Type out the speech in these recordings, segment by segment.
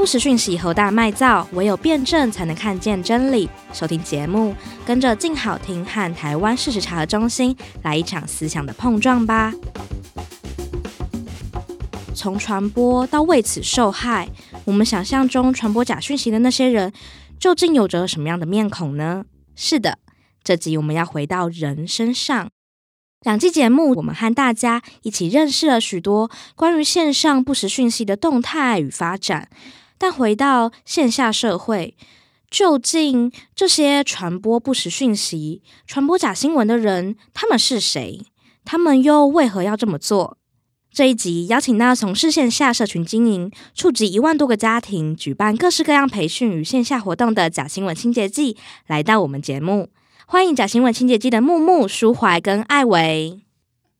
不实讯息侯大卖造，唯有辩证才能看见真理。收听节目，跟着静好听和台湾事实查核中心来一场思想的碰撞吧。从传播到为此受害，我们想象中传播假讯息的那些人，究竟有着什么样的面孔呢？是的，这集我们要回到人身上。两季节目，我们和大家一起认识了许多关于线上不实讯息的动态与发展。但回到线下社会，究竟这些传播不实讯息、传播假新闻的人，他们是谁？他们又为何要这么做？这一集邀请到从事线下社群经营、触及一万多个家庭、举办各式各样培训与线下活动的假新闻清洁剂，来到我们节目。欢迎假新闻清洁剂的木木、舒怀跟艾维。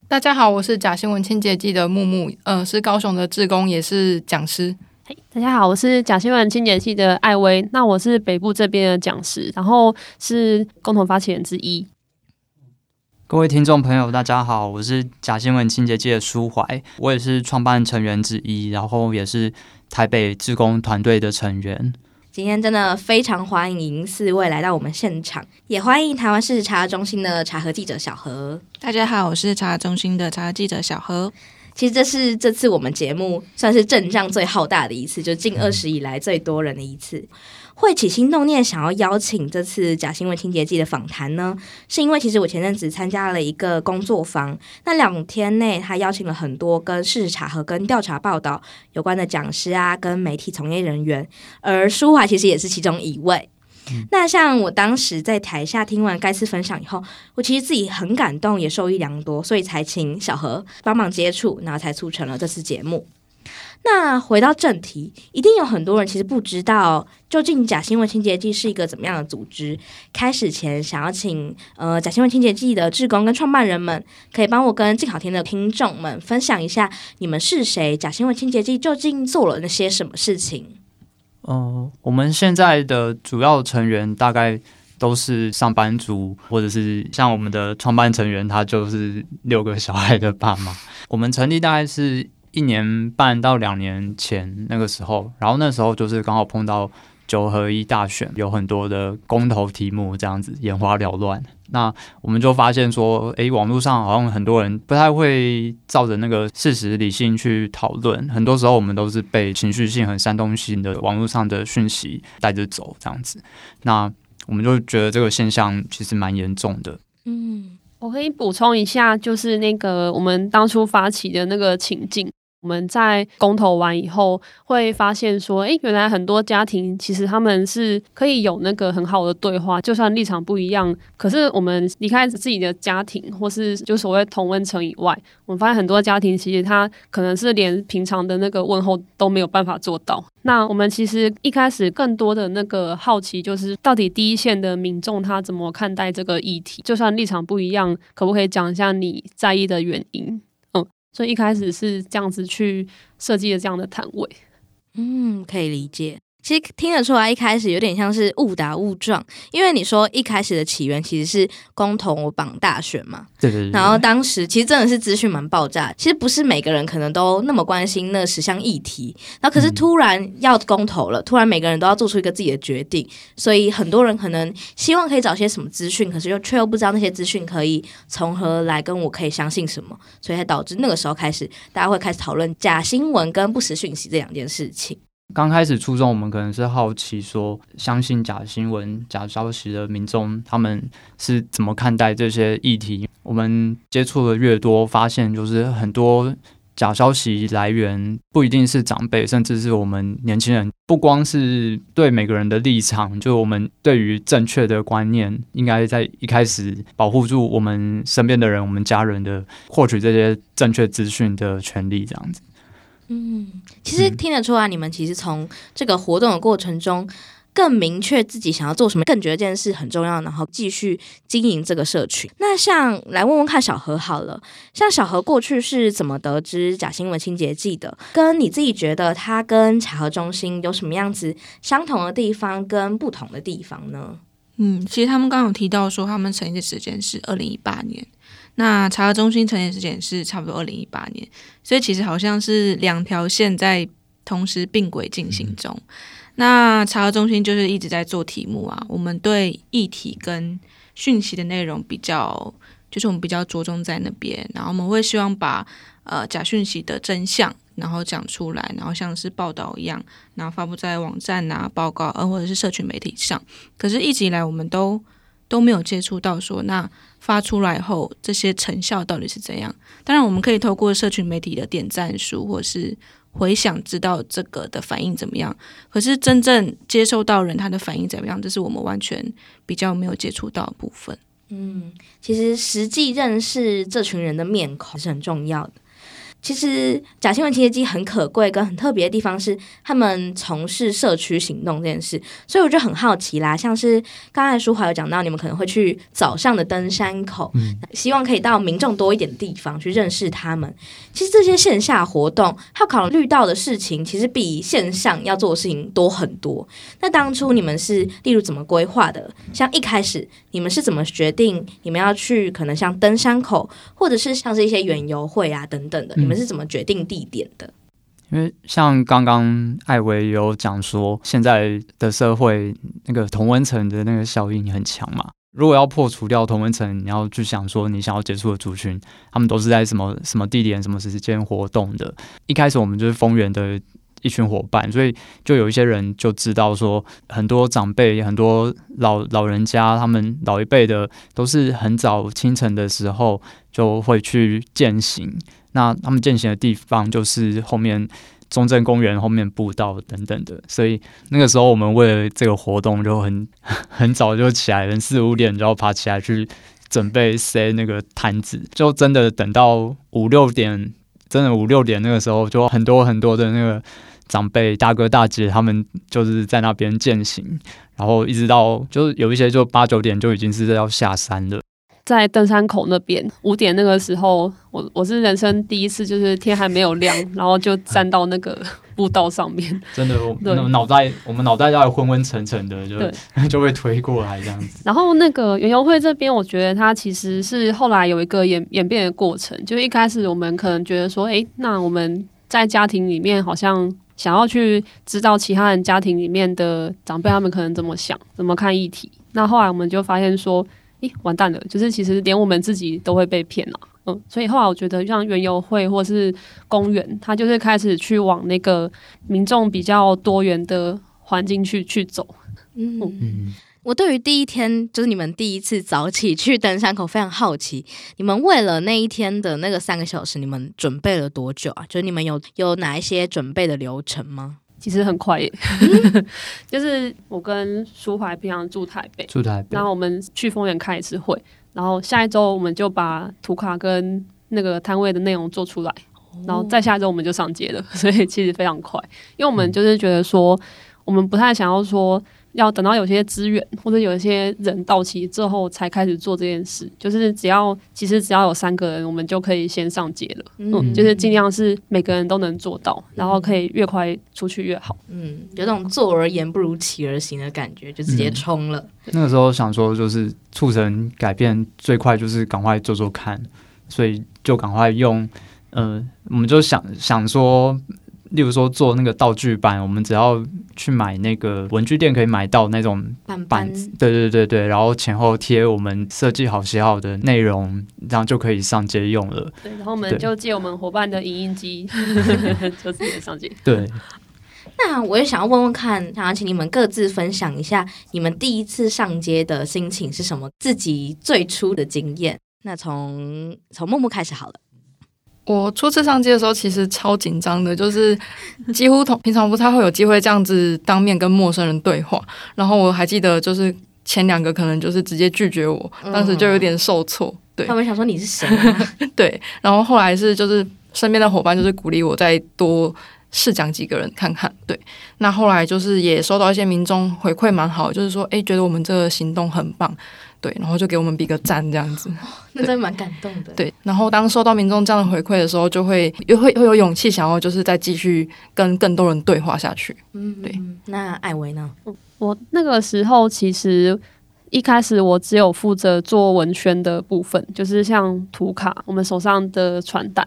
大家好，我是假新闻清洁剂的木木，呃，是高雄的志工，也是讲师。大家好，我是假新闻清洁剂的艾薇，那我是北部这边的讲师，然后是共同发起人之一。各位听众朋友，大家好，我是假新闻清洁剂的舒怀，我也是创办成员之一，然后也是台北志工团队的成员。今天真的非常欢迎四位来到我们现场，也欢迎台湾事实查核中心的查核记者小何。大家好，我是查核中心的查核记者小何。其实这是这次我们节目算是阵仗最浩大的一次，就近二十以来最多人的一次。会起心动念想要邀请这次假新闻清洁剂的访谈呢，是因为其实我前阵子参加了一个工作坊，那两天内他邀请了很多跟事实查核跟调查报道有关的讲师啊，跟媒体从业人员，而舒华其实也是其中一位。那像我当时在台下听完该次分享以后，我其实自己很感动，也受益良多，所以才请小何帮忙接触，然后才促成了这次节目。那回到正题，一定有很多人其实不知道，究竟假新闻清洁剂是一个怎么样的组织。开始前，想要请呃假新闻清洁剂的志工跟创办人们，可以帮我跟静好听的听众们分享一下，你们是谁？假新闻清洁剂究竟做了那些什么事情？嗯、我们现在的主要成员大概都是上班族，或者是像我们的创办成员，他就是六个小孩的爸妈。我们成立大概是。一年半到两年前那个时候，然后那时候就是刚好碰到九合一大选，有很多的公投题目这样子眼花缭乱。那我们就发现说，诶，网络上好像很多人不太会照着那个事实理性去讨论，很多时候我们都是被情绪性和煽动性的网络上的讯息带着走这样子。那我们就觉得这个现象其实蛮严重的。嗯，我可以补充一下，就是那个我们当初发起的那个情境。我们在公投完以后，会发现说，诶，原来很多家庭其实他们是可以有那个很好的对话，就算立场不一样，可是我们离开自己的家庭，或是就所谓同温层以外，我们发现很多家庭其实他可能是连平常的那个问候都没有办法做到。那我们其实一开始更多的那个好奇，就是到底第一线的民众他怎么看待这个议题？就算立场不一样，可不可以讲一下你在意的原因？所以一开始是这样子去设计的这样的摊位，嗯，可以理解。其实听得出来，一开始有点像是误打误撞，因为你说一开始的起源其实是公投我绑大选嘛，对对对。然后当时其实真的是资讯蛮爆炸，其实不是每个人可能都那么关心那十项议题，然后可是突然要公投了，突然每个人都要做出一个自己的决定，所以很多人可能希望可以找些什么资讯，可是又却又不知道那些资讯可以从何来，跟我可以相信什么，所以才导致那个时候开始大家会开始讨论假新闻跟不实讯息这两件事情。刚开始初衷，我们可能是好奇说，相信假新闻、假消息的民众，他们是怎么看待这些议题？我们接触的越多，发现就是很多假消息来源不一定是长辈，甚至是我们年轻人。不光是对每个人的立场，就我们对于正确的观念，应该在一开始保护住我们身边的人、我们家人的获取这些正确资讯的权利，这样子。嗯，其实听得出来，你们其实从这个活动的过程中，更明确自己想要做什么，更觉得这件事很重要，然后继续经营这个社群。那像来问问看小何好了，像小何过去是怎么得知假新闻清洁剂的？跟你自己觉得它跟查核中心有什么样子相同的地方跟不同的地方呢？嗯，其实他们刚刚有提到说，他们成立的时间是二零一八年。那查核中心成立时间是差不多二零一八年，所以其实好像是两条线在同时并轨进行中。嗯、那查核中心就是一直在做题目啊，我们对议题跟讯息的内容比较，就是我们比较着重在那边，然后我们会希望把呃假讯息的真相，然后讲出来，然后像是报道一样，然后发布在网站啊、报告，呃或者是社群媒体上。可是，一直以来我们都都没有接触到说，那发出来后这些成效到底是怎样？当然，我们可以透过社群媒体的点赞数或是回响，知道这个的反应怎么样。可是，真正接受到人他的反应怎么样，这是我们完全比较没有接触到的部分。嗯，其实实际认识这群人的面孔是很重要的。其实假新闻清洁机很可贵跟很特别的地方是，他们从事社区行动这件事，所以我就很好奇啦。像是刚才舒华有讲到，你们可能会去早上的登山口，嗯、希望可以到民众多一点的地方去认识他们。其实这些线下活动，他考虑到的事情，其实比线上要做的事情多很多。那当初你们是例如怎么规划的？像一开始你们是怎么决定你们要去？可能像登山口，或者是像是一些远游会啊等等的。们是怎么决定地点的？因为像刚刚艾薇有讲说，现在的社会那个同温层的那个效应很强嘛。如果要破除掉同温层，你要去想说，你想要接触的族群，他们都是在什么什么地点、什么时间活动的。一开始我们就是丰原的一群伙伴，所以就有一些人就知道说，很多长辈、很多老老人家，他们老一辈的都是很早清晨的时候就会去践行。那他们践行的地方就是后面中正公园后面步道等等的，所以那个时候我们为了这个活动就很 很早就起来，人四五点就要爬起来去准备塞那个摊子，就真的等到五六点，真的五六点那个时候就很多很多的那个长辈大哥大姐他们就是在那边践行，然后一直到就是有一些就八九点就已经是要下山了。在登山口那边五点那个时候，我我是人生第一次，就是天还没有亮，然后就站到那个 步道上面。真的，我们脑袋我们脑袋要昏昏沉沉的，就 就会推过来这样子。然后那个园游会这边，我觉得它其实是后来有一个演演变的过程。就是一开始我们可能觉得说，诶，那我们在家庭里面好像想要去知道其他人家庭里面的长辈他们可能怎么想、怎么看议题。那后来我们就发现说。咦，完蛋了！就是其实连我们自己都会被骗了，嗯，所以后来我觉得像园游会或是公园，它就是开始去往那个民众比较多元的环境去去走。嗯嗯，我对于第一天就是你们第一次早起去登山口非常好奇，你们为了那一天的那个三个小时，你们准备了多久啊？就是你们有有哪一些准备的流程吗？其实很快耶，就是我跟舒怀平常住台北，住台北，然后我们去丰原开一次会，然后下一周我们就把图卡跟那个摊位的内容做出来，然后再下一周我们就上街了，所以其实非常快，因为我们就是觉得说，我们不太想要说。要等到有些资源或者有一些人到齐之后才开始做这件事，就是只要其实只要有三个人，我们就可以先上街了。嗯，嗯，就是尽量是每个人都能做到，然后可以越快出去越好。嗯，有种坐而言不如起而行的感觉，就直接冲了。嗯，那个时候想说，就是促成改变最快就是赶快做做看，所以就赶快用。呃，我们就想想说。例如说做那个道具板，我们只要去买那个文具店可以买到那种板子，对对对对，然后前后贴我们设计好写好的内容，这样就可以上街用了。对，然后我们就借我们伙伴的影印机，就直接上街。对。那我也想要问问看，想要请你们各自分享一下你们第一次上街的心情是什么，自己最初的经验。那从从木木开始好了。我初次上机的时候，其实超紧张的，就是 几乎同平常不太会有机会这样子当面跟陌生人对话。然后我还记得，就是前两个可能就是直接拒绝我，当时就有点受挫。对，他们想说你是谁啊？对，然后后来是就是身边的伙伴就是鼓励我再多试讲几个人看看。对，那后来就是也收到一些民众回馈蛮好，就是说哎，觉得我们这个行动很棒。对，然后就给我们比个赞，这样子，那真的蛮感动的。对，然后当收到民众这样的回馈的时候，就会又会会有勇气，想要就是再继续跟更多人对话下去。嗯，对。那艾维呢？我那个时候其实一开始我只有负责做文宣的部分，就是像图卡，我们手上的传单。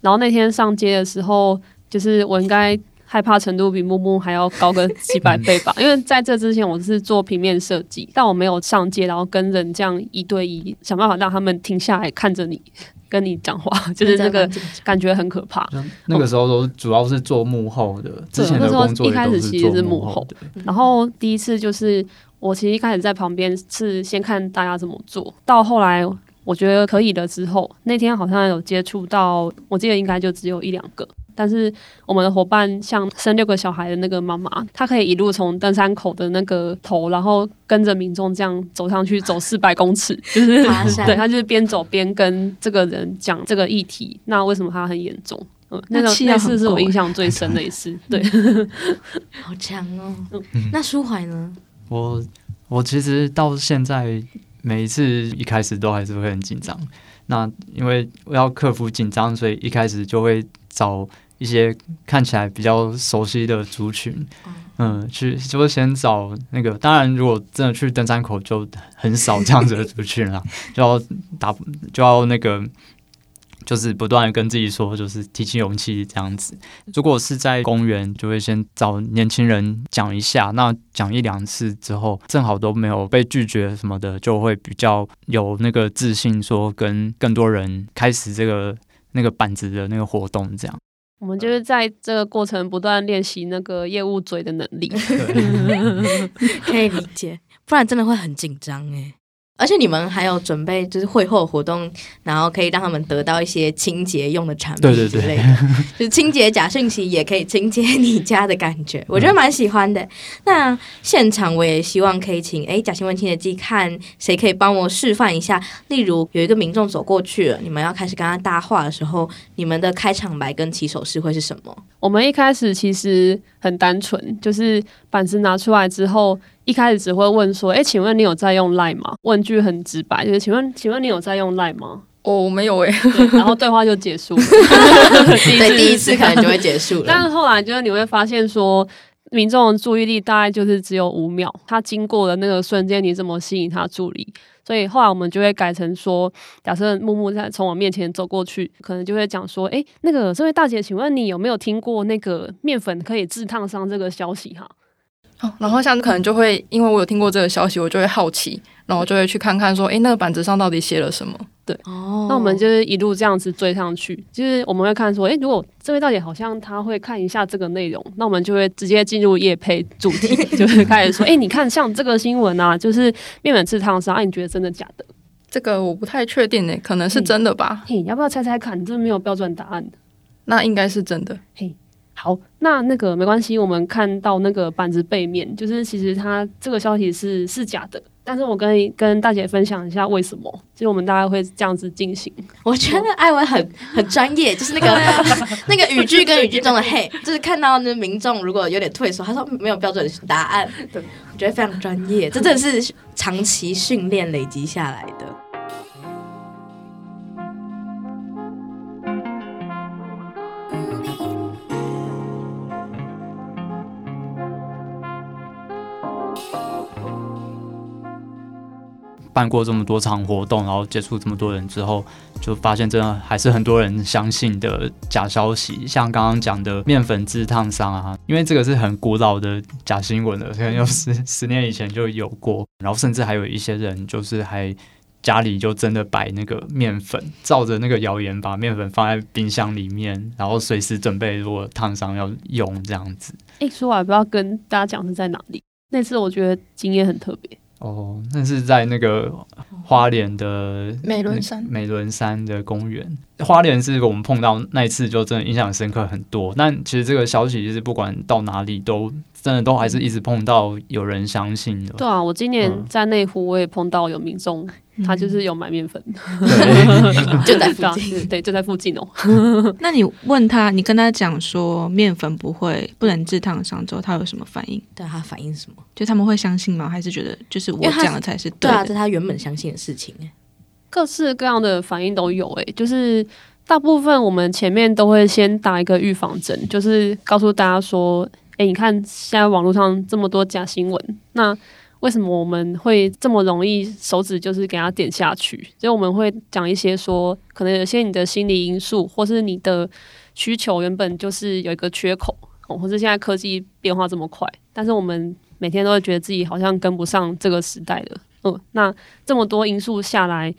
然后那天上街的时候，就是我应该害怕程度比木木还要高个几百倍吧。因为在这之前，我是做平面设计，但我没有上街，然后跟人这样一对一想办法让他们停下来看着你，跟你讲话，就是那个感觉很可怕。那个时候都主要是做幕后的，之前的工作一开始其实是幕后。然后第一次就是我其实一开始在旁边是先看大家怎么做，到后来。我觉得可以了之后，那天好像有接触到，我记得应该就只有一两个。但是我们的伙伴像生六个小孩的那个妈妈，她可以一路从登山口的那个头，然后跟着民众这样走上去，走四百公尺，就是对，她就是边走边跟这个人讲这个议题。那为什么她很严重？嗯，那个那次是我印象最深的一次。对，好强哦。那舒怀呢？我我其实到现在。每一次一开始都还是会很紧张，那因为我要克服紧张，所以一开始就会找一些看起来比较熟悉的族群，嗯，去就先找那个。当然，如果真的去登山口，就很少这样子的族群了，就要打，就要那个。就是不断的跟自己说，就是提起勇气这样子。如果是在公园，就会先找年轻人讲一下。那讲一两次之后，正好都没有被拒绝什么的，就会比较有那个自信，说跟更多人开始这个那个板子的那个活动。这样，我们就是在这个过程不断练习那个业务嘴的能力，可以理解。不然真的会很紧张诶。而且你们还有准备，就是会后活动，然后可以让他们得到一些清洁用的产品之类的，对对对就是清洁假讯息也可以清洁你家的感觉，我觉得蛮喜欢的。那现场我也希望可以请哎假新闻清洁剂看谁可以帮我示范一下，例如有一个民众走过去了，你们要开始跟他搭话的时候，你们的开场白跟起手式会是什么？我们一开始其实很单纯，就是板子拿出来之后。一开始只会问说：“哎，请问你有在用 Line 吗？”问句很直白，就是“请问，请问你有在用 Line 吗？”哦，没有哎。然后对话就结束了。对，第一次可能就会结束了。但是后来就是你会发现说，民众的注意力大概就是只有五秒，他经过的那个瞬间，你怎么吸引他注意？所以后来我们就会改成说：假设木木在从我面前走过去，可能就会讲说：“哎，那个这位大姐，请问你有没有听过那个面粉可以治烫伤这个消息？”哈。然后像可能就会，因为我有听过这个消息，我就会好奇，然后就会去看看说，哎，那个板子上到底写了什么？对，哦，那我们就是一路这样子追上去，就是我们会看说，哎，如果这位大姐好像她会看一下这个内容，那我们就会直接进入夜配主题，就是开始说，哎，你看像这个新闻啊，就是面粉刺烫伤，哎，你觉得真的假的？这个我不太确定诶，可能是真的吧？嘿，要不要猜猜看？你这没有标准答案的，那应该是真的。嘿。好，那那个没关系。我们看到那个板子背面，就是其实它这个消息是是假的。但是我跟跟大姐分享一下为什么，就是我们大概会这样子进行。我觉得艾薇很 很专业，就是那个 那个语句跟语句中的嘿，就是看到那民众如果有点退缩，他说没有标准答案，对，我觉得非常专业，这真的是长期训练累积下来的。办过这么多场活动，然后接触这么多人之后，就发现真的还是很多人相信的假消息，像刚刚讲的面粉治烫伤啊，因为这个是很古老的假新闻了，可能有十 十年以前就有过，然后甚至还有一些人就是还家里就真的摆那个面粉，照着那个谣言把面粉放在冰箱里面，然后随时准备如果烫伤要用这样子。哎，说我还不知道跟大家讲是在哪里，那次我觉得经验很特别。哦，那是在那个花莲的美仑山，美仑山的公园。花莲是我们碰到那一次就真的印象深刻很多。但其实这个消息就是不管到哪里都真的都还是一直碰到有人相信的。对啊，我今年在内湖我也碰到有民众。他就是有买面粉，就在附近，对，就在附近哦。那你问他，你跟他讲说面粉不会不能治烫伤之后，他有什么反应？对，他反应是什么？就他们会相信吗？还是觉得就是我讲的才是对？对啊，这是他原本相信的事情。各式各样的反应都有诶，就是大部分我们前面都会先打一个预防针，就是告诉大家说，哎，你看现在网络上这么多假新闻，那。为什么我们会这么容易手指就是给他点下去？所以我们会讲一些说，可能有些你的心理因素，或是你的需求原本就是有一个缺口，或是现在科技变化这么快，但是我们每天都会觉得自己好像跟不上这个时代了。嗯，那这么多因素下来，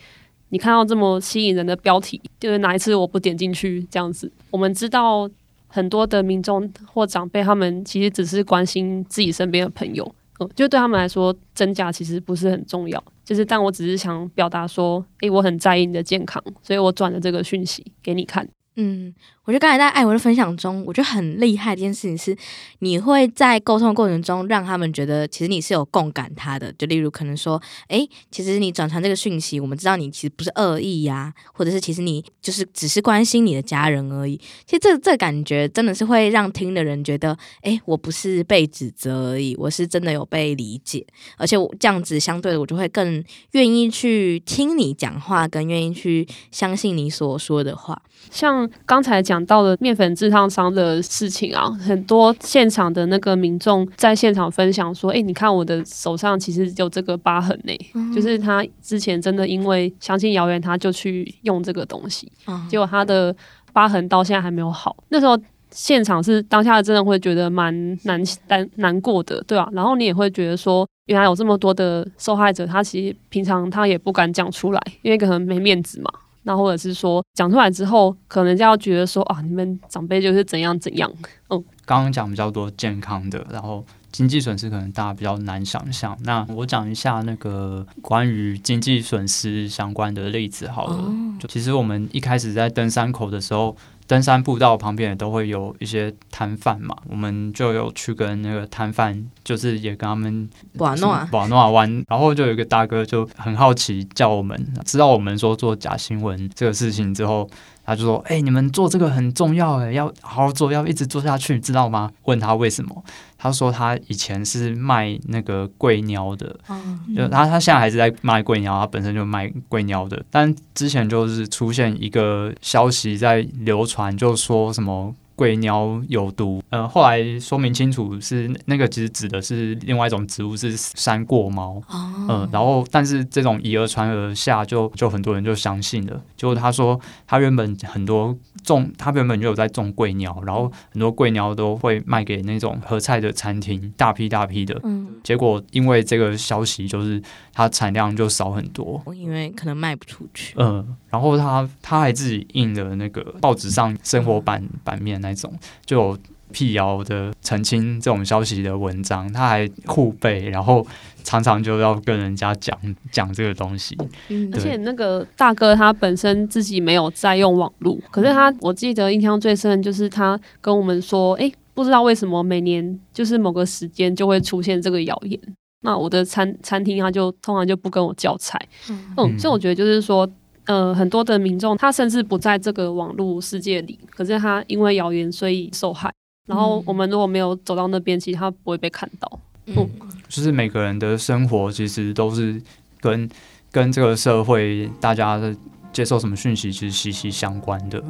你看到这么吸引人的标题，就是哪一次我不点进去这样子？我们知道很多的民众或长辈，他们其实只是关心自己身边的朋友，嗯，就对他们来说，真假其实不是很重要。就是，但我只是想表达说，诶，我很在意你的健康，所以我转了这个讯息给你看。嗯，我觉得刚才在艾文的分享中，我觉得很厉害的一件事情是，你会在沟通的过程中让他们觉得其实你是有共感他的。就例如可能说，诶，其实你转传这个讯息，我们知道你其实不是恶意呀，或者是其实你就是只是关心你的家人而已。其实这这感觉真的是会让听的人觉得，诶，我不是被指责而已，我是真的有被理解，而且我这样子相对的，我就会更愿意去听你讲话，更愿意去相信你所说的话。像刚才讲到的面粉制烫伤的事情啊，很多现场的那个民众在现场分享说：“哎、欸，你看我的手上其实有这个疤痕呢、欸，嗯、就是他之前真的因为相信谣言，他就去用这个东西，嗯、结果他的疤痕到现在还没有好。那时候现场是当下真的会觉得蛮难难难过的，对啊。然后你也会觉得说，原来有这么多的受害者，他其实平常他也不敢讲出来，因为可能没面子嘛。”那或者是说讲出来之后，可能就要觉得说啊，你们长辈就是怎样怎样。嗯，刚刚讲比较多健康的，然后经济损失可能大家比较难想象。那我讲一下那个关于经济损失相关的例子好了。哦、就其实我们一开始在登山口的时候。登山步道旁边也都会有一些摊贩嘛，我们就有去跟那个摊贩，就是也跟他们玩弄玩弄玩，然后就有一个大哥就很好奇，叫我们知道我们说做假新闻这个事情之后。他就说：“哎、欸，你们做这个很重要，哎，要好好做，要一直做下去，知道吗？”问他为什么，他说他以前是卖那个贵鸟的，嗯、就他他现在还是在卖贵鸟，他本身就卖贵鸟的，但之前就是出现一个消息在流传，就说什么。贵鸟有毒，呃，后来说明清楚是那个，其实指的是另外一种植物，是山过猫，嗯、呃，然后但是这种以讹传讹下就，就就很多人就相信了。就他说他原本很多种，他原本就有在种贵鸟，然后很多贵鸟都会卖给那种合菜的餐厅，大批大批的。嗯，结果因为这个消息，就是它产量就少很多，因为可能卖不出去。嗯、呃，然后他他还自己印了那个报纸上生活版版面。那种就有辟谣的澄清这种消息的文章，他还互背，然后常常就要跟人家讲讲这个东西。嗯，而且那个大哥他本身自己没有在用网络，可是他我记得印象最深的就是他跟我们说，哎，不知道为什么每年就是某个时间就会出现这个谣言，那我的餐餐厅他就通常就不跟我叫菜。嗯，嗯，所以我觉得就是说。呃，很多的民众他甚至不在这个网络世界里，可是他因为谣言所以受害。然后我们如果没有走到那边，其实他不会被看到。嗯，就是每个人的生活其实都是跟跟这个社会大家的接受什么讯息其实息息相关的。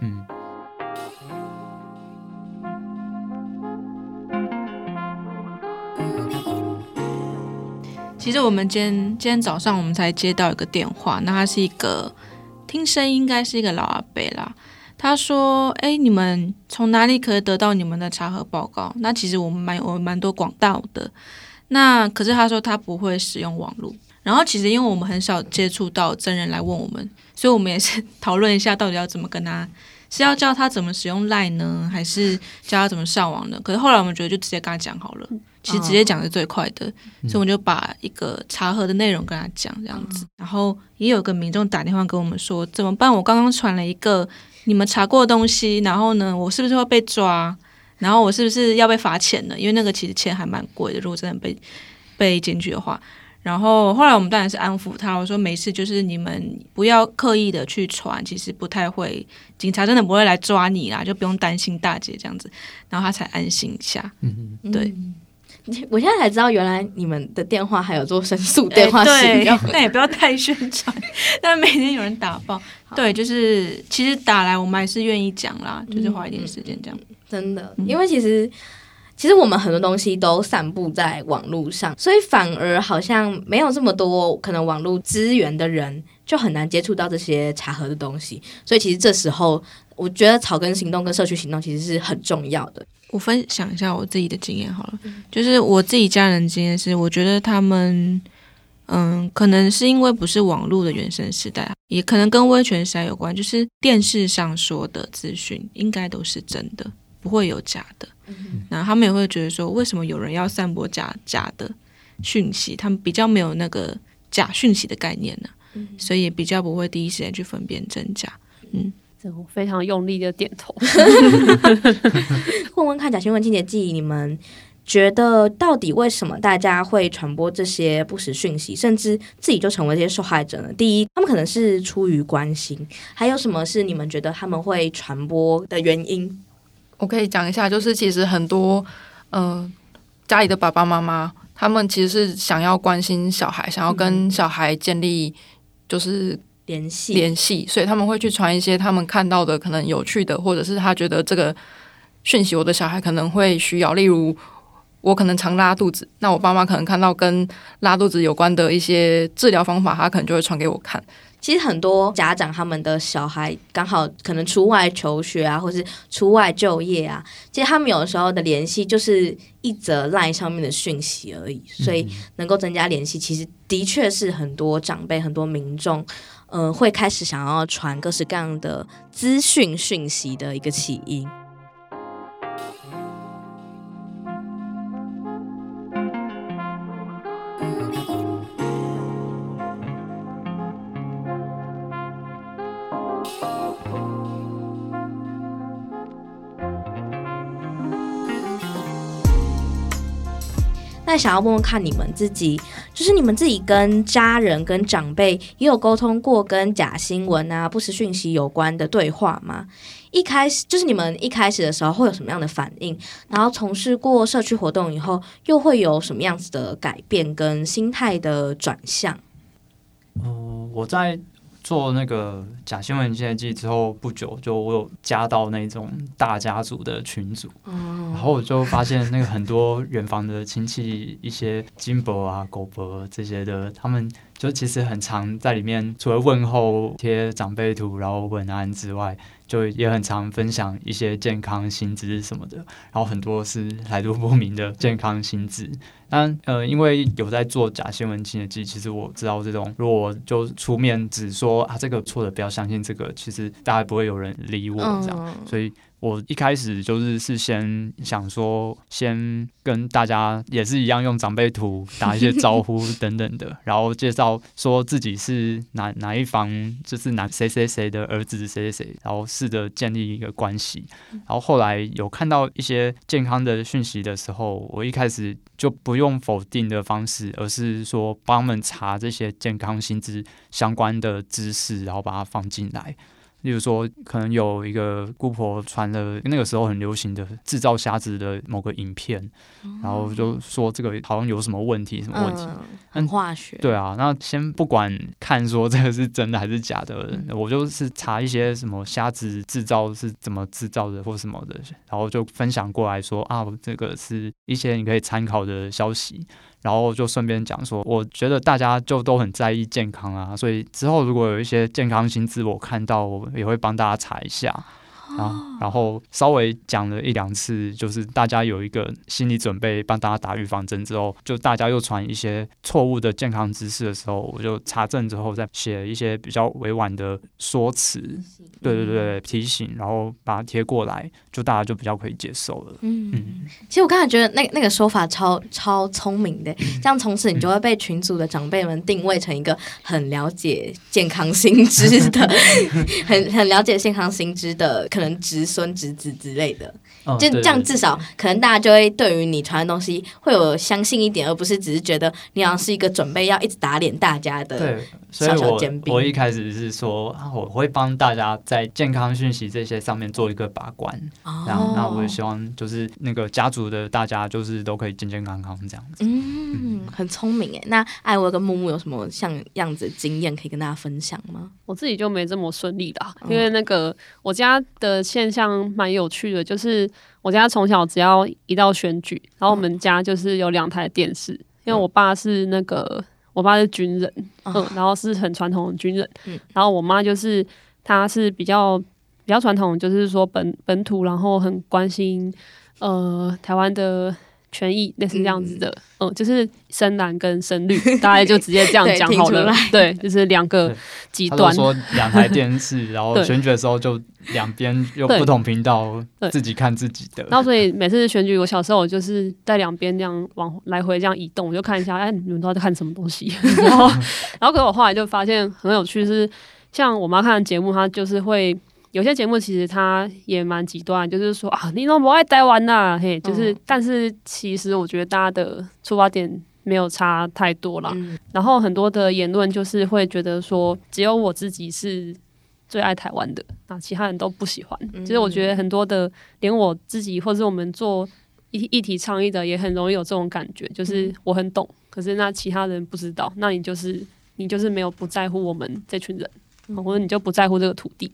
嗯。其实我们今天今天早上我们才接到一个电话，那他是一个听声音应该是一个老阿伯啦。他说：“哎，你们从哪里可以得到你们的查核报告？”那其实我们蛮我们蛮多广道的。那可是他说他不会使用网络。然后其实因为我们很少接触到真人来问我们，所以我们也是讨论一下到底要怎么跟他。是要教他怎么使用 Line 呢，还是教他怎么上网呢？可是后来我们觉得就直接跟他讲好了，其实直接讲是最快的，哦、所以我们就把一个查核的内容跟他讲这样子。嗯、然后也有个民众打电话跟我们说怎么办？我刚刚传了一个你们查过的东西，然后呢，我是不是会被抓？然后我是不是要被罚钱呢？因为那个其实钱还蛮贵的，如果真的被被检举的话。然后后来我们当然是安抚他，我说没事，就是你们不要刻意的去传，其实不太会，警察真的不会来抓你啦，就不用担心大姐这样子，然后他才安心一下。嗯嗯，对。我现在才知道，原来你们的电话还有做申诉 电话使用，那也不要太宣传，但每天有人打爆，对，就是其实打来我们还是愿意讲啦，就是花一点时间这样。真的，因为其实。其实我们很多东西都散布在网络上，所以反而好像没有这么多可能网络资源的人，就很难接触到这些查核的东西。所以其实这时候，我觉得草根行动跟社区行动其实是很重要的。我分享一下我自己的经验好了，就是我自己家人经验是，我觉得他们，嗯，可能是因为不是网络的原生时代，也可能跟威权时代有关，就是电视上说的资讯应该都是真的，不会有假的。然后他们也会觉得说，为什么有人要散播假假的讯息？他们比较没有那个假讯息的概念呢、啊，所以也比较不会第一时间去分辨真假。嗯。我非常用力的点头。问问看，假新闻清洁剂，你们觉得到底为什么大家会传播这些不实讯息，甚至自己就成为这些受害者呢？第一，他们可能是出于关心，还有什么是你们觉得他们会传播的原因？我可以讲一下，就是其实很多嗯、呃，家里的爸爸妈妈，他们其实是想要关心小孩，想要跟小孩建立就是。联系联系，所以他们会去传一些他们看到的可能有趣的，或者是他觉得这个讯息，我的小孩可能会需要。例如，我可能常拉肚子，那我爸妈可能看到跟拉肚子有关的一些治疗方法，他可能就会传给我看。其实很多家长他们的小孩刚好可能出外求学啊，或是出外就业啊，其实他们有的时候的联系就是一则 LINE 上面的讯息而已，所以能够增加联系，其实的确是很多长辈、很多民众。呃，会开始想要传各式各样的资讯讯息的一个起因。那想要问问看你们自己，就是你们自己跟家人、跟长辈也有沟通过跟假新闻啊、不实讯息有关的对话吗？一开始就是你们一开始的时候会有什么样的反应？然后从事过社区活动以后，又会有什么样子的改变跟心态的转向？嗯、我在。做那个假新闻清洁剂之后不久，就我有加到那种大家族的群组，然后我就发现那个很多远房的亲戚，一些金伯啊、狗伯这些的，他们就其实很常在里面，除了问候、贴长辈图，然后问安之外。就也很常分享一些健康新知什么的，然后很多是来路不明的健康新知。但呃，因为有在做假新闻清洁剂，其实我知道这种如果就出面只说啊这个错的，不要相信这个，其实大概不会有人理我这样，所以。我一开始就是是先想说，先跟大家也是一样用长辈图打一些招呼等等的，然后介绍说自己是哪哪一房，就是哪谁谁谁的儿子谁谁谁，然后试着建立一个关系。然后后来有看到一些健康的讯息的时候，我一开始就不用否定的方式，而是说帮他们查这些健康薪资相关的知识，然后把它放进来。例如说，可能有一个姑婆传了那个时候很流行的制造虾子的某个影片，嗯、然后就说这个好像有什么问题，什么问题？嗯、很化学。对啊，那先不管看说这个是真的还是假的，嗯、我就是查一些什么虾子制造是怎么制造的或什么的，然后就分享过来说啊，这个是一些你可以参考的消息。然后就顺便讲说，我觉得大家就都很在意健康啊，所以之后如果有一些健康新知我看到，我也会帮大家查一下。啊，然后稍微讲了一两次，就是大家有一个心理准备，帮大家打预防针之后，就大家又传一些错误的健康知识的时候，我就查证之后再写一些比较委婉的说辞，对对对，提醒，然后把它贴过来，就大家就比较可以接受了。嗯，嗯，其实我刚才觉得那那个说法超超聪明的，这样从此你就会被群组的长辈们定位成一个很了解健康心知的，很很了解健康心知的可能侄孙侄子之类的，哦、就这样，至少可能大家就会对于你传的东西会有相信一点，而不是只是觉得你好像是一个准备要一直打脸大家的小小尖兵。我我一开始是说，我会帮大家在健康讯息这些上面做一个把关，哦、然后那我也希望就是那个家族的大家就是都可以健健康康这样子。嗯，嗯很聪明哎。那艾薇跟木木有什么像样子的经验可以跟大家分享吗？我自己就没这么顺利啦，因为那个我家的现象蛮有趣的，就是我家从小只要一到选举，然后我们家就是有两台电视，因为我爸是那个我爸是军人，嗯，然后是很传统的军人，嗯。然后我妈就是她是比较比较传统，就是说本本土，然后很关心呃台湾的权益类似这样子的，嗯，嗯，就是深蓝跟深绿，大概就直接这样讲好了。对，对，就是两个极端。说两台电视，然后选举的时候就两边用不同频道，自己看自己的。然后所以每次选举，我小时候我就是在两边这样往来回这样移动，我就看一下，哎，你们都在看什么东西？然后，然后可是我后来就发现很有趣，是像我妈看的节目，她就是会。有些节目其实它也蛮极端，就是说啊，你怎么不爱台湾呐？嘿，就是，嗯、但是其实我觉得大家的出发点没有差太多啦。嗯、然后很多的言论就是会觉得说，只有我自己是最爱台湾的，那其他人都不喜欢。嗯、其实我觉得很多的，连我自己或是我们做议议题倡议的，也很容易有这种感觉，就是我很懂，可是那其他人不知道，那你就是你就是没有不在乎我们这群人，嗯、或者你就不在乎这个土地。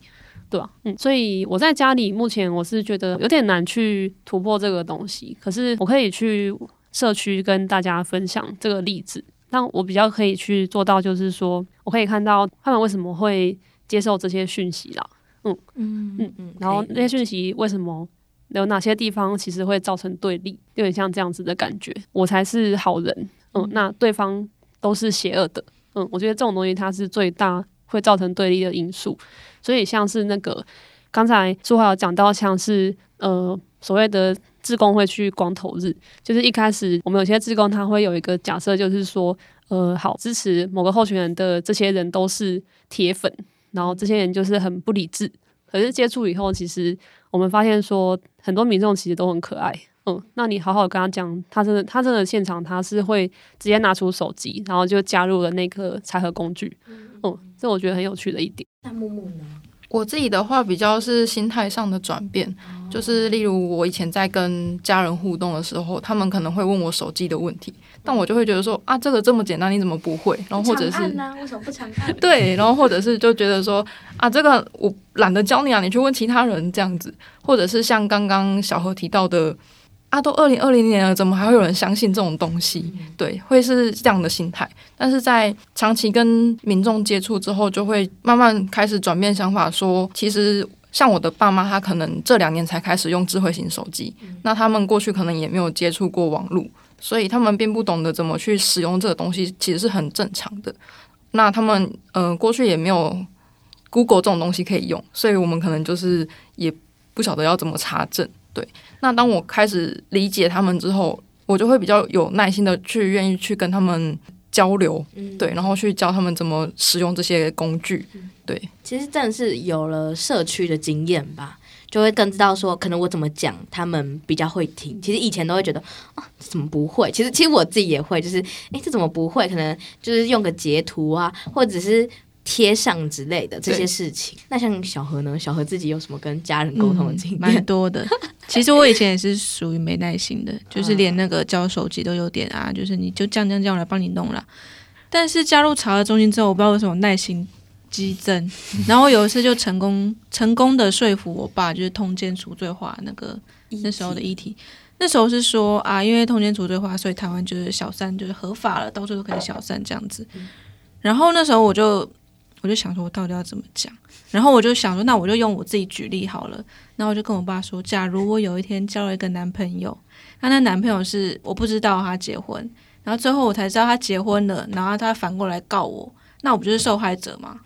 对啊，嗯，所以我在家里目前我是觉得有点难去突破这个东西，可是我可以去社区跟大家分享这个例子，但我比较可以去做到就是说，我可以看到他们为什么会接受这些讯息啦，嗯。嗯嗯嗯，然后那些讯息为什么有哪些地方其实会造成对立，有点像这样子的感觉，我才是好人，嗯，那对方都是邪恶的，嗯，我觉得这种东西它是最大会造成对立的因素。所以像是那个刚才书华有讲到，像是呃所谓的志工会去光头日，就是一开始我们有些志工他会有一个假设，就是说呃好支持某个候选人的这些人都是铁粉，然后这些人就是很不理智。可是接触以后，其实我们发现说很多民众其实都很可爱。嗯，那你好好跟他讲，他真的他真的现场他是会直接拿出手机，然后就加入了那个查核工具。嗯，这我觉得很有趣的一点。那木木呢？我自己的话比较是心态上的转变，哦、就是例如我以前在跟家人互动的时候，他们可能会问我手机的问题，但我就会觉得说啊，这个这么简单，你怎么不会？然后或者是为什么不？对，然后或者是就觉得说啊，这个我懒得教你啊，你去问其他人这样子，或者是像刚刚小何提到的。啊，都二零二零年了，怎么还会有人相信这种东西？对，会是这样的心态。但是在长期跟民众接触之后，就会慢慢开始转变想法，说其实像我的爸妈，他可能这两年才开始用智慧型手机，那他们过去可能也没有接触过网络，所以他们并不懂得怎么去使用这个东西，其实是很正常的。那他们呃过去也没有 Google 这种东西可以用，所以我们可能就是也不晓得要怎么查证。对，那当我开始理解他们之后，我就会比较有耐心的去愿意去跟他们交流，嗯、对，然后去教他们怎么使用这些工具。对，其实真的是有了社区的经验吧，就会更知道说，可能我怎么讲，他们比较会听。其实以前都会觉得啊，怎么不会？其实其实我自己也会，就是哎，这怎么不会？可能就是用个截图啊，或者是。贴上之类的这些事情，那像小何呢？小何自己有什么跟家人沟通的经验？蛮、嗯、多的。其实我以前也是属于没耐心的，就是连那个交手机都有点啊，就是你就这样这样这样来帮你弄了。但是加入查核中心之后，我不知道为什么耐心激增，然后有一次就成功成功的说服我爸，就是通奸除罪化那个那时候的议题。那时候是说啊，因为通奸除罪化，所以台湾就是小三就是合法了，到处都可以小三这样子。然后那时候我就。我就想说，我到底要怎么讲？然后我就想说，那我就用我自己举例好了。然后我就跟我爸说，假如我有一天交了一个男朋友，那那男朋友是我不知道他结婚，然后最后我才知道他结婚了，然后他反过来告我，那我不就是受害者吗？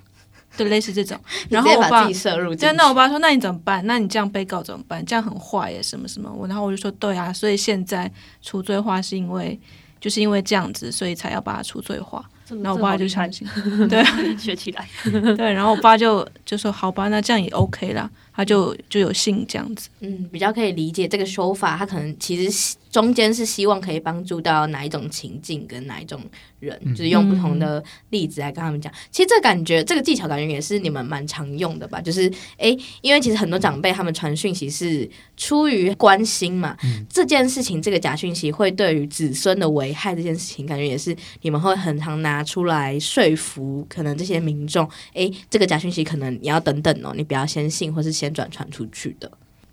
对，类似这种。然后我爸，对，那我爸说，那你怎么办？那你这样被告怎么办？这样很坏耶，什么什么？我然后我就说，对啊，所以现在除罪化是因为，就是因为这样子，所以才要把它除罪化。然后我爸就相信，对，学起来，对，然后我爸就就说好吧，那这样也 OK 啦，他就就有信这样子，嗯，比较可以理解这个说法，他可能其实中间是希望可以帮助到哪一种情境跟哪一种人，嗯、就是用不同的例子来跟他们讲。嗯、其实这感觉这个技巧感觉也是你们蛮常用的吧？就是哎，因为其实很多长辈他们传讯息是出于关心嘛，嗯、这件事情这个假讯息会对于子孙的危害这件事情，感觉也是你们会很常拿出来说服可能这些民众，哎，这个假讯息可能你要等等哦，你不要先信或是先转传出去的。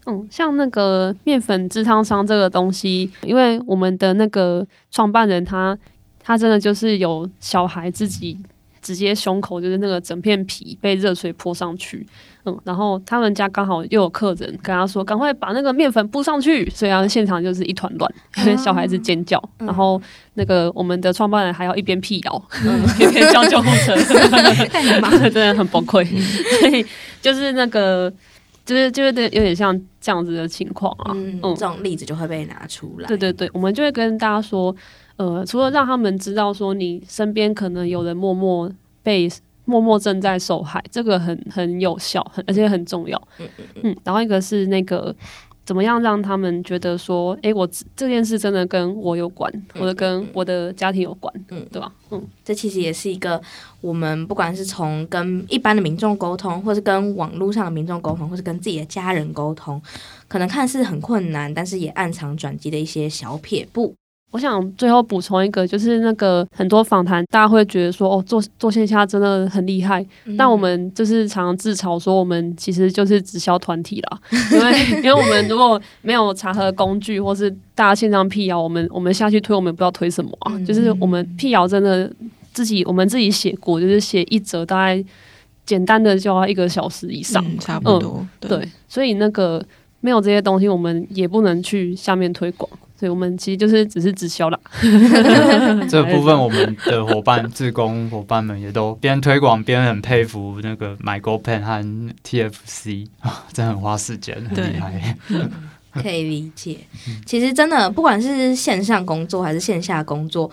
嗯，像那个面粉制烫商这个东西，因为我们的那个创办人他他真的就是有小孩自己直接胸口就是那个整片皮被热水泼上去，嗯，然后他们家刚好又有客人跟他说，赶快把那个面粉铺上去，所以然后现场就是一团乱，因为小孩子尖叫，嗯、然后那个我们的创办人还要一边辟谣，嗯、一边叫救护车 真的很崩溃，所以就是那个。就是就是有点像这样子的情况啊，嗯，这种例子就会被拿出来。对对对，我们就会跟大家说，呃，除了让他们知道说你身边可能有人默默被默默正在受害，这个很很有效，很而且很重要。嗯嗯嗯。然后一个是那个。怎么样让他们觉得说，哎、欸，我这件事真的跟我有关，或者跟我的家庭有关，嗯，对吧？嗯，这其实也是一个我们不管是从跟一般的民众沟通，或是跟网络上的民众沟通，或是跟自己的家人沟通，可能看似很困难，但是也暗藏转机的一些小撇步。我想最后补充一个，就是那个很多访谈，大家会觉得说，哦，做做线下真的很厉害。嗯、但我们就是常常自嘲说，我们其实就是直销团体啦。因为因为我们如果没有查核工具，或是大家线上辟谣，我们我们下去推，我们不知道推什么啊。嗯、就是我们辟谣真的自己，我们自己写过，就是写一则大概简单的就要一个小时以上，嗯、差不多。对，所以那个没有这些东西，我们也不能去下面推广。所以我们其实就是只是直销啦。这部分我们的伙伴、志工伙伴们也都边推广边很佩服那个 MyGoPen 和 TFC 啊，真的很花时间，很厉害。可以理解，其实真的不管是线上工作还是线下工作。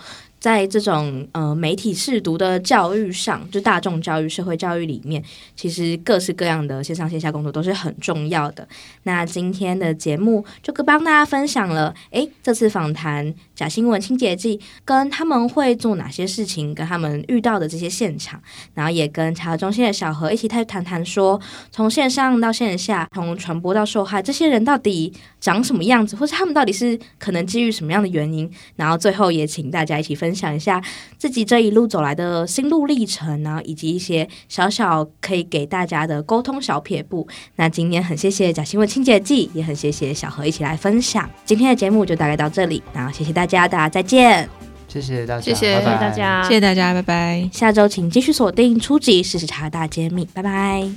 在这种呃媒体试读的教育上，就大众教育、社会教育里面，其实各式各样的线上线下工作都是很重要的。那今天的节目就帮大家分享了，哎，这次访谈假新闻清洁剂跟他们会做哪些事情，跟他们遇到的这些现场，然后也跟查核中心的小何一起谈谈谈说，从线上到线下，从传播到受害，这些人到底长什么样子，或是他们到底是可能基于什么样的原因，然后最后也请大家一起分。享一下自己这一路走来的心路历程然后，以及一些小小可以给大家的沟通小撇步。那今天很谢谢假新闻清洁剂，也很谢谢小何一起来分享。今天的节目就大概到这里，然后谢谢大，大家再见。谢谢大家，谢谢大家，谢谢大家，拜拜。下周请继续锁定初级，事实查大揭秘，拜拜。